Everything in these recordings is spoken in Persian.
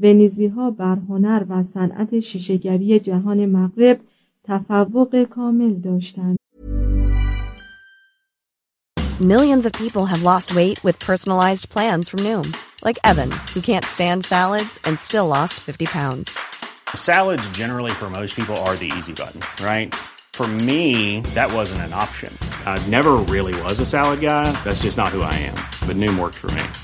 ونیزی ها بر هنر و صنعت شیشهگری جهان مغرب تفوق کامل داشتند. Millions of people have lost weight with personalized plans from Noom, like Evan, who can't stand salads and still lost 50 pounds. Salads generally for most people are the easy button, right? For me, that wasn't an option. I never really was a salad guy. That's just not who I am. But Noom worked for me.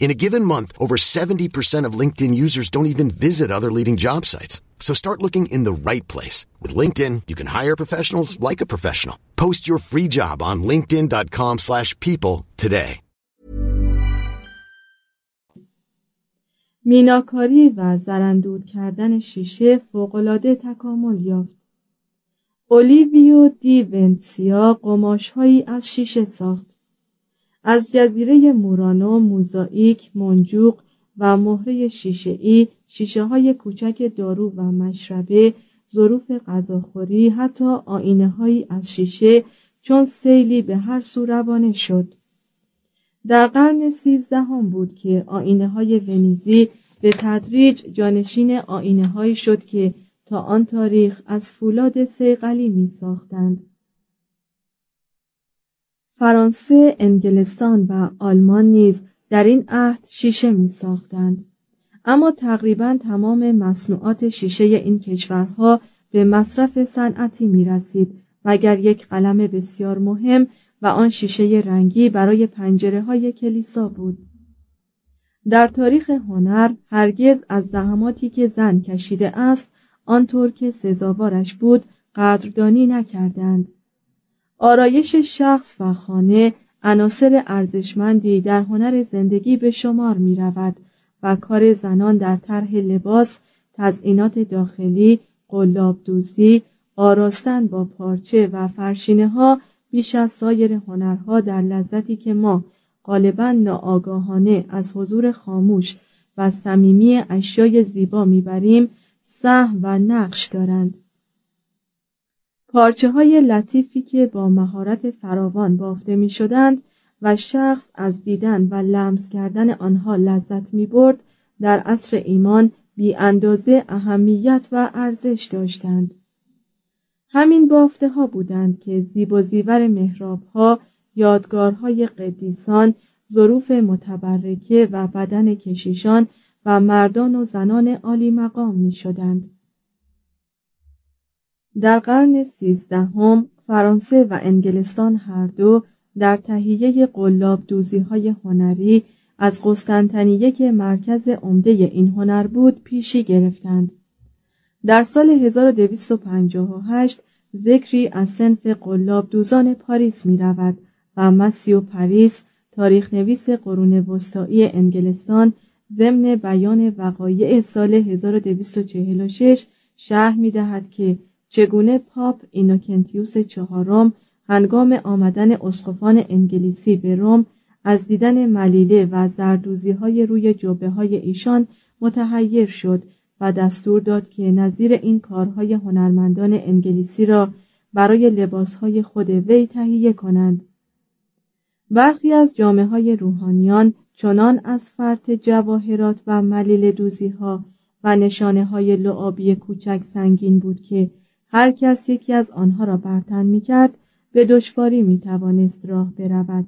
In a given month, over 70% of LinkedIn users don't even visit other leading job sites. So start looking in the right place. With LinkedIn, you can hire professionals like a professional. Post your free job on linkedin.com slash people today. میناکاری و زرندود کردن شیشه فوقالعاده تکامل یافت. اولیویو دی ونسیا قماشهایی از شیشه ساخت. از جزیره مورانو موزاییک منجوق و مهره شیشه ای شیشه های کوچک دارو و مشربه ظروف غذاخوری حتی آینه هایی از شیشه چون سیلی به هر سو روانه شد در قرن سیزدهم بود که آینه های ونیزی به تدریج جانشین آینه هایی شد که تا آن تاریخ از فولاد سیقلی می ساختند. فرانسه، انگلستان و آلمان نیز در این عهد شیشه می ساختند. اما تقریبا تمام مصنوعات شیشه این کشورها به مصرف صنعتی می رسید و اگر یک قلم بسیار مهم و آن شیشه رنگی برای پنجره های کلیسا بود. در تاریخ هنر هرگز از زحماتی که زن کشیده است آنطور که سزاوارش بود قدردانی نکردند. آرایش شخص و خانه عناصر ارزشمندی در هنر زندگی به شمار می رود و کار زنان در طرح لباس، تزئینات داخلی، قلاب دوزی، آراستن با پارچه و فرشینه ها بیش از سایر هنرها در لذتی که ما غالبا ناآگاهانه از حضور خاموش و صمیمی اشیای زیبا می‌بریم سهم و نقش دارند. پارچه های لطیفی که با مهارت فراوان بافته می شدند و شخص از دیدن و لمس کردن آنها لذت می برد در عصر ایمان بی اندازه اهمیت و ارزش داشتند. همین بافته ها بودند که زیب و زیور محراب ها، یادگارهای قدیسان، ظروف متبرکه و بدن کشیشان و مردان و زنان عالی مقام می شدند. در قرن سیزدهم فرانسه و انگلستان هر دو در تهیه قلاب دوزی های هنری از قسطنطنیه که مرکز عمده این هنر بود پیشی گرفتند. در سال 1258 ذکری از صنف قلاب دوزان پاریس می رود و متیو پاریس تاریخ نویس قرون وسطایی انگلستان ضمن بیان وقایع سال 1246 شرح می دهد که چگونه پاپ اینوکنتیوس چهارم هنگام آمدن اسقفان انگلیسی به روم از دیدن ملیله و زردوزی های روی جبه های ایشان متحیر شد و دستور داد که نظیر این کارهای هنرمندان انگلیسی را برای لباسهای خود وی تهیه کنند. برخی از جامعه های روحانیان چنان از فرط جواهرات و ملیل دوزی ها و نشانه های لعابی کوچک سنگین بود که هر کس یکی از آنها را برتن می کرد به دشواری می توانست راه برود.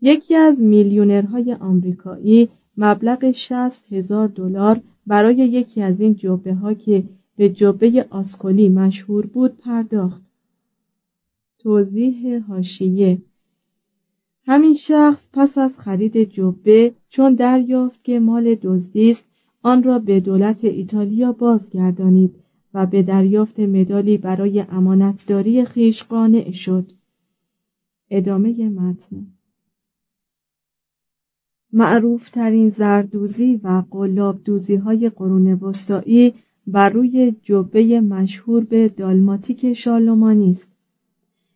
یکی از میلیونرهای آمریکایی مبلغ 60 هزار دلار برای یکی از این جبه ها که به جبه آسکولی مشهور بود پرداخت. توضیح هاشیه همین شخص پس از خرید جبه چون دریافت که مال دزدی است آن را به دولت ایتالیا بازگردانید و به دریافت مدالی برای امانتداری خیش قانع شد. ادامه متن. معروف ترین زردوزی و قلاب دوزی های قرون وسطایی بر روی جبه مشهور به دالماتیک شارلومانی است.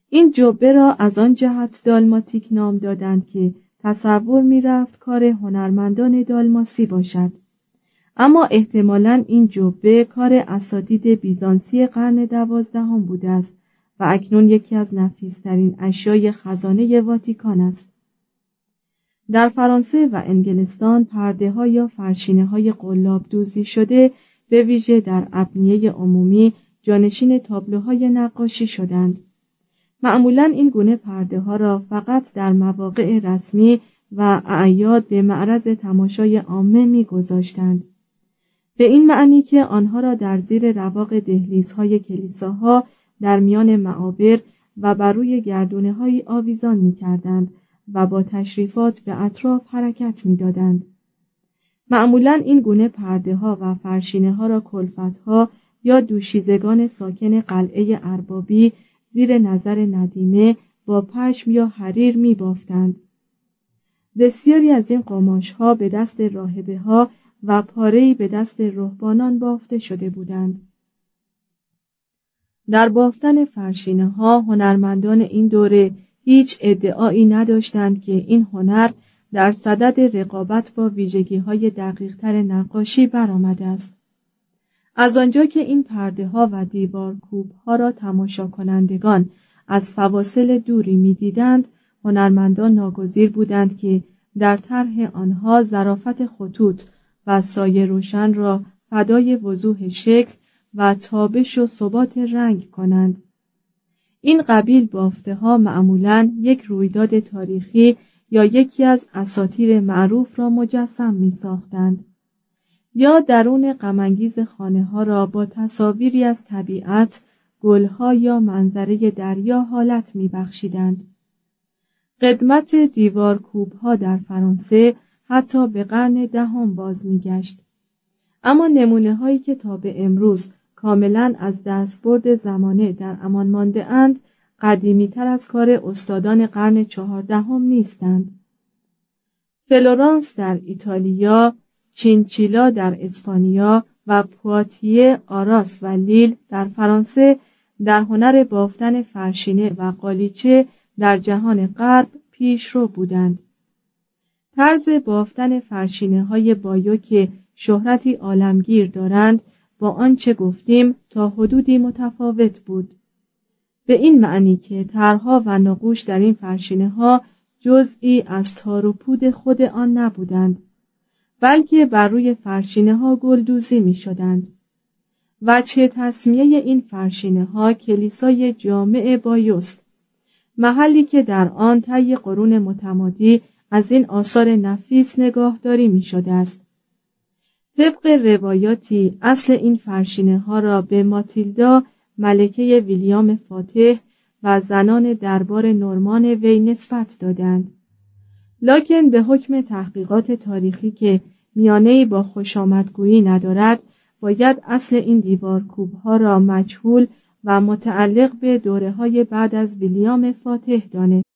این جبه را از آن جهت دالماتیک نام دادند که تصور می رفت کار هنرمندان دالماسی باشد. اما احتمالا این جبه کار اساتید بیزانسی قرن دوازدهم بوده است و اکنون یکی از نفیسترین اشیای خزانه واتیکان است. در فرانسه و انگلستان پرده ها یا فرشینه های قلاب دوزی شده به ویژه در ابنیه عمومی جانشین تابلوهای نقاشی شدند. معمولا این گونه پرده ها را فقط در مواقع رسمی و اعیاد به معرض تماشای عامه میگذاشتند. به این معنی که آنها را در زیر رواق دهلیزهای کلیساها در میان معابر و بر روی گردونه های آویزان می کردند و با تشریفات به اطراف حرکت می دادند. معمولا این گونه پرده ها و فرشینه ها را کلفت ها یا دوشیزگان ساکن قلعه اربابی زیر نظر ندیمه با پشم یا حریر می بافتند. بسیاری از این قماش ها به دست راهبه ها و پارهی به دست رهبانان بافته شده بودند. در بافتن فرشینه ها هنرمندان این دوره هیچ ادعایی نداشتند که این هنر در صدد رقابت با ویژگی های دقیق تر نقاشی برآمده است. از آنجا که این پرده ها و دیوار کوب ها را تماشا کنندگان از فواصل دوری می‌دیدند هنرمندان ناگزیر بودند که در طرح آنها ظرافت خطوط و سایه روشن را فدای وضوح شکل و تابش و ثبات رنگ کنند این قبیل بافته ها معمولا یک رویداد تاریخی یا یکی از اساتیر معروف را مجسم می ساختند. یا درون غمانگیز خانه ها را با تصاویری از طبیعت، گلها یا منظره دریا حالت می بخشیدند. قدمت دیوار کوب ها در فرانسه حتی به قرن دهم باز میگشت. اما نمونه هایی که تا به امروز کاملا از دستبرد زمانه در امان مانده اند قدیمی تر از کار استادان قرن چهاردهم نیستند. فلورانس در ایتالیا چینچیلا در اسپانیا و پواتیه آراس و لیل در فرانسه در هنر بافتن فرشینه و قالیچه در جهان غرب پیشرو بودند. طرز بافتن فرشینه های بایو که شهرتی عالمگیر دارند با آنچه گفتیم تا حدودی متفاوت بود. به این معنی که طرها و نقوش در این فرشینه ها جزئی از تار و پود خود آن نبودند بلکه بر روی فرشینه ها گلدوزی می شدند و چه تصمیه این فرشینه ها کلیسای جامع بایوست محلی که در آن طی قرون متمادی از این آثار نفیس نگاهداری می شده است. طبق روایاتی اصل این فرشینه ها را به ماتیلدا ملکه ویلیام فاتح و زنان دربار نورمان وی نسبت دادند. لکن به حکم تحقیقات تاریخی که میانه با خوشامدگویی ندارد باید اصل این دیوار کوب ها را مجهول و متعلق به دوره های بعد از ویلیام فاتح دانست.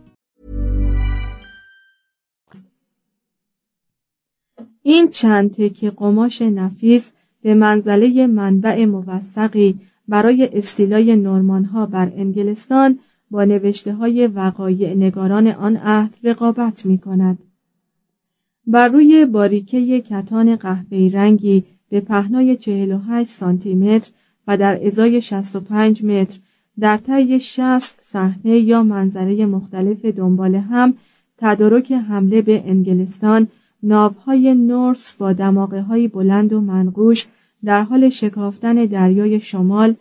این چند تکه قماش نفیس به منزله منبع موثقی برای استیلای نورمان ها بر انگلستان با نوشته های وقایع نگاران آن عهد رقابت می کند. بر روی باریکه کتان قهوه‌ای رنگی به پهنای 48 سانتی متر و در ازای 65 متر در طی 60 صحنه یا منظره مختلف دنبال هم تدارک حمله به انگلستان ناوهای نورس با دماغه های بلند و منقوش در حال شکافتن دریای شمال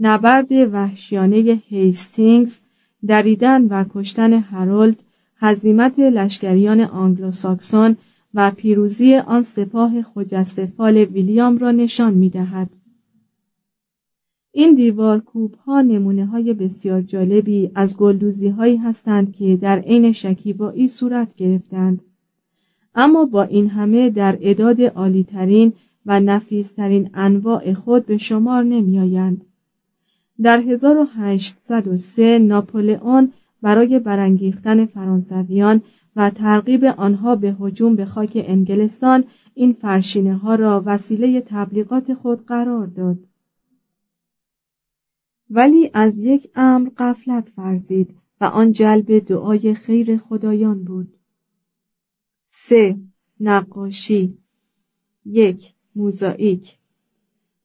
نبرد وحشیانه هیستینگز دریدن و کشتن هرولد هزیمت لشکریان آنگلوساکسون و پیروزی آن سپاه خجسته‌فال ویلیام را نشان می دهد. این دیوار کوب ها نمونه های بسیار جالبی از گلدوزی هایی هستند که در عین شکیبایی صورت گرفتند. اما با این همه در اداد عالیترین و نفیسترین انواع خود به شمار نمی آیند. در 1803 ناپولئون برای برانگیختن فرانسویان و ترغیب آنها به هجوم به خاک انگلستان این فرشینه ها را وسیله تبلیغات خود قرار داد. ولی از یک امر قفلت فرزید و آن جلب دعای خیر خدایان بود. سه نقاشی. یک موزاییک.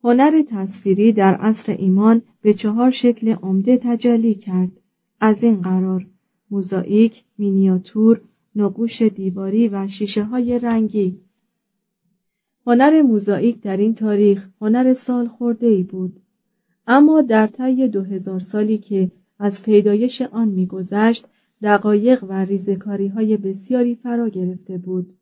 هنر تصویری در عصر ایمان به چهار شکل عمده تجلی کرد. از این قرار موزاییک مینیاتور نقوش دیواری و شیشه های رنگی. هنر موزاییک در این تاریخ هنر سال خورده ای بود. اما در طی دو هزار سالی که از پیدایش آن میگذشت دقایق و ریزکاری های بسیاری فرا گرفته بود.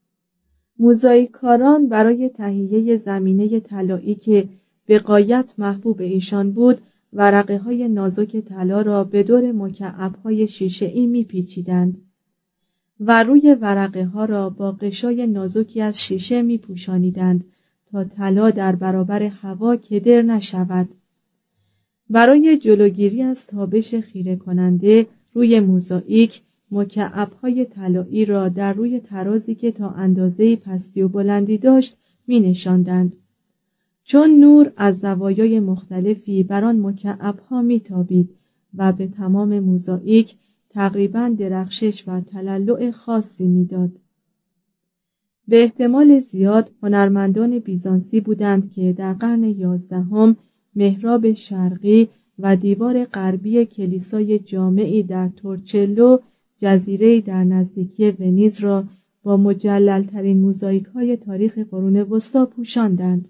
کاران برای تهیه زمینه طلایی که به قایت محبوب ایشان بود ورقه های نازک طلا را به دور مکعب های شیشه ای می پیچیدند و روی ورقه ها را با قشای نازکی از شیشه می پوشانیدند تا طلا در برابر هوا کدر نشود. برای جلوگیری از تابش خیره کننده روی موزاییک های طلایی را در روی ترازی که تا اندازه پستی و بلندی داشت می نشاندند. چون نور از زوایای مختلفی بر آن ها میتابید و به تمام موزاییک تقریبا درخشش و تلالع خاصی می‌داد. به احتمال زیاد هنرمندان بیزانسی بودند که در قرن یازدهم محراب شرقی و دیوار غربی کلیسای جامعی در تورچلو جزیره در نزدیکی ونیز را با مجللترین موزاییک های تاریخ قرون وسطا پوشاندند.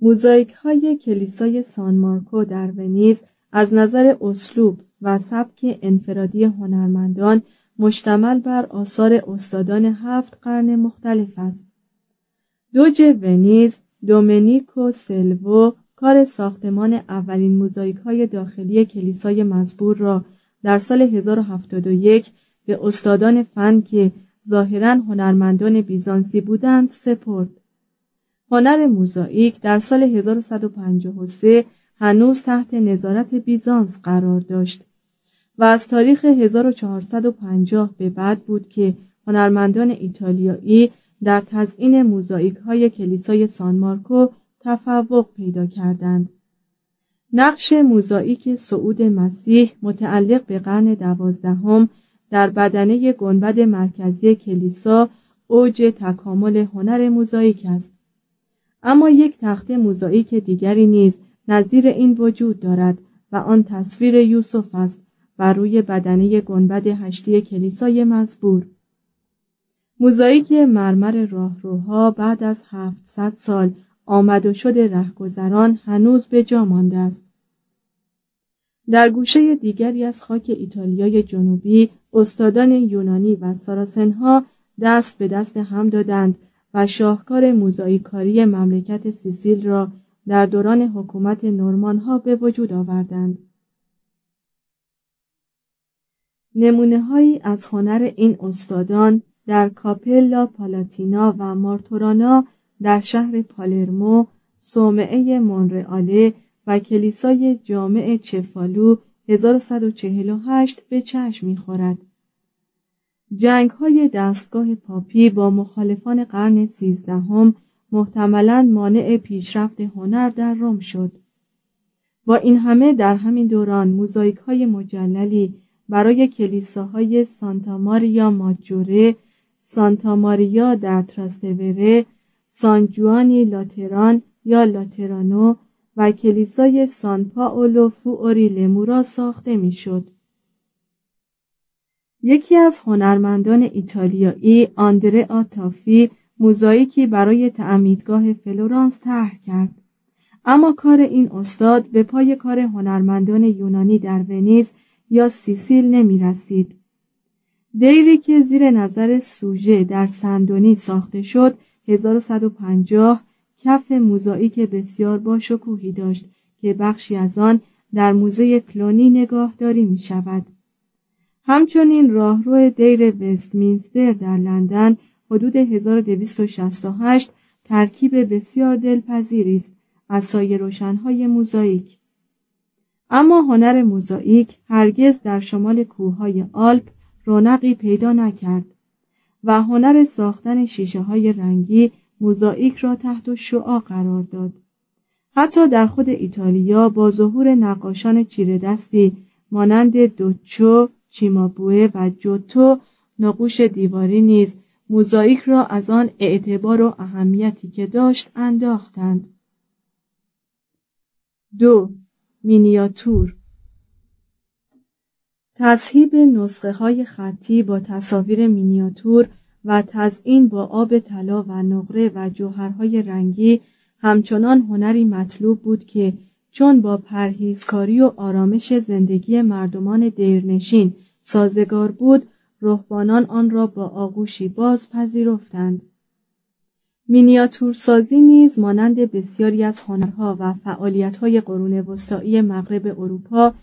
موزاییک های کلیسای سان مارکو در ونیز از نظر اسلوب و سبک انفرادی هنرمندان مشتمل بر آثار استادان هفت قرن مختلف است دوج ونیز دومنیکو سلوو کار ساختمان اولین موزاییک های داخلی کلیسای مزبور را در سال 1071 به استادان فن که ظاهرا هنرمندان بیزانسی بودند سپرد. هنر موزاییک در سال 1153 هنوز تحت نظارت بیزانس قرار داشت و از تاریخ 1450 به بعد بود که هنرمندان ایتالیایی در تزئین موزاییک های کلیسای سان مارکو تفوق پیدا کردند. نقش موزاییک صعود مسیح متعلق به قرن دوازدهم در بدنه گنبد مرکزی کلیسا اوج تکامل هنر موزاییک است. اما یک تخت موزاییک دیگری نیز نظیر این وجود دارد و آن تصویر یوسف است بر روی بدنه گنبد هشتی کلیسای مزبور. موزاییک مرمر راهروها بعد از 700 سال آمد و شد رهگذران هنوز به جا مانده است. در گوشه دیگری از خاک ایتالیای جنوبی استادان یونانی و ساراسنها دست به دست هم دادند و شاهکار موزاییکاری مملکت سیسیل را در دوران حکومت نورمانها به وجود آوردند. نمونه هایی از هنر این استادان در کاپلا پالاتینا و مارتورانا در شهر پالرمو، صومعه مونرئاله و کلیسای جامع چفالو 1148 به چشم می‌خورد. جنگ های دستگاه پاپی با مخالفان قرن سیزدهم محتملا مانع پیشرفت هنر در روم شد. با این همه در همین دوران موزاییک های مجللی برای کلیساهای سانتا ماریا ماجوره، سانتا ماریا در تراستوره، سانجوانی لاتران یا لاترانو و کلیسای سان پاولو فوئوریلمو ساخته می‌شد. یکی از هنرمندان ایتالیایی آندره آتافی موزاییکی برای تعمیدگاه فلورانس طرح کرد اما کار این استاد به پای کار هنرمندان یونانی در ونیز یا سیسیل نمی رسید. دیری که زیر نظر سوژه در سندونی ساخته شد 1150 کف موزاییک بسیار با شکوهی داشت که بخشی از آن در موزه کلونی نگاهداری می شود. همچنین راهرو دیر وستمینستر در لندن حدود 1268 ترکیب بسیار دلپذیری است از سایه روشنهای موزاییک اما هنر موزاییک هرگز در شمال کوههای آلپ رونقی پیدا نکرد و هنر ساختن شیشه های رنگی موزاییک را تحت شعا قرار داد حتی در خود ایتالیا با ظهور نقاشان چیره دستی مانند دوچو، چیمابوه و جوتو نقوش دیواری نیز موزاییک را از آن اعتبار و اهمیتی که داشت انداختند. دو مینیاتور تصهیب نسخه های خطی با تصاویر مینیاتور و تزئین با آب طلا و نقره و جوهرهای رنگی همچنان هنری مطلوب بود که چون با پرهیزکاری و آرامش زندگی مردمان دیرنشین سازگار بود رهبانان آن را با آغوشی باز پذیرفتند. مینیاتورسازی نیز مانند بسیاری از هنرها و فعالیت‌های قرون وسطایی مغرب اروپا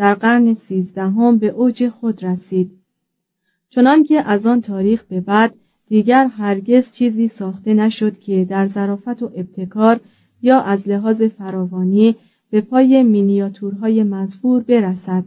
در قرن سیزدهم به اوج خود رسید. چنانکه از آن تاریخ به بعد دیگر هرگز چیزی ساخته نشد که در ظرافت و ابتکار یا از لحاظ فراوانی به پای مینیاتورهای مزبور برسد.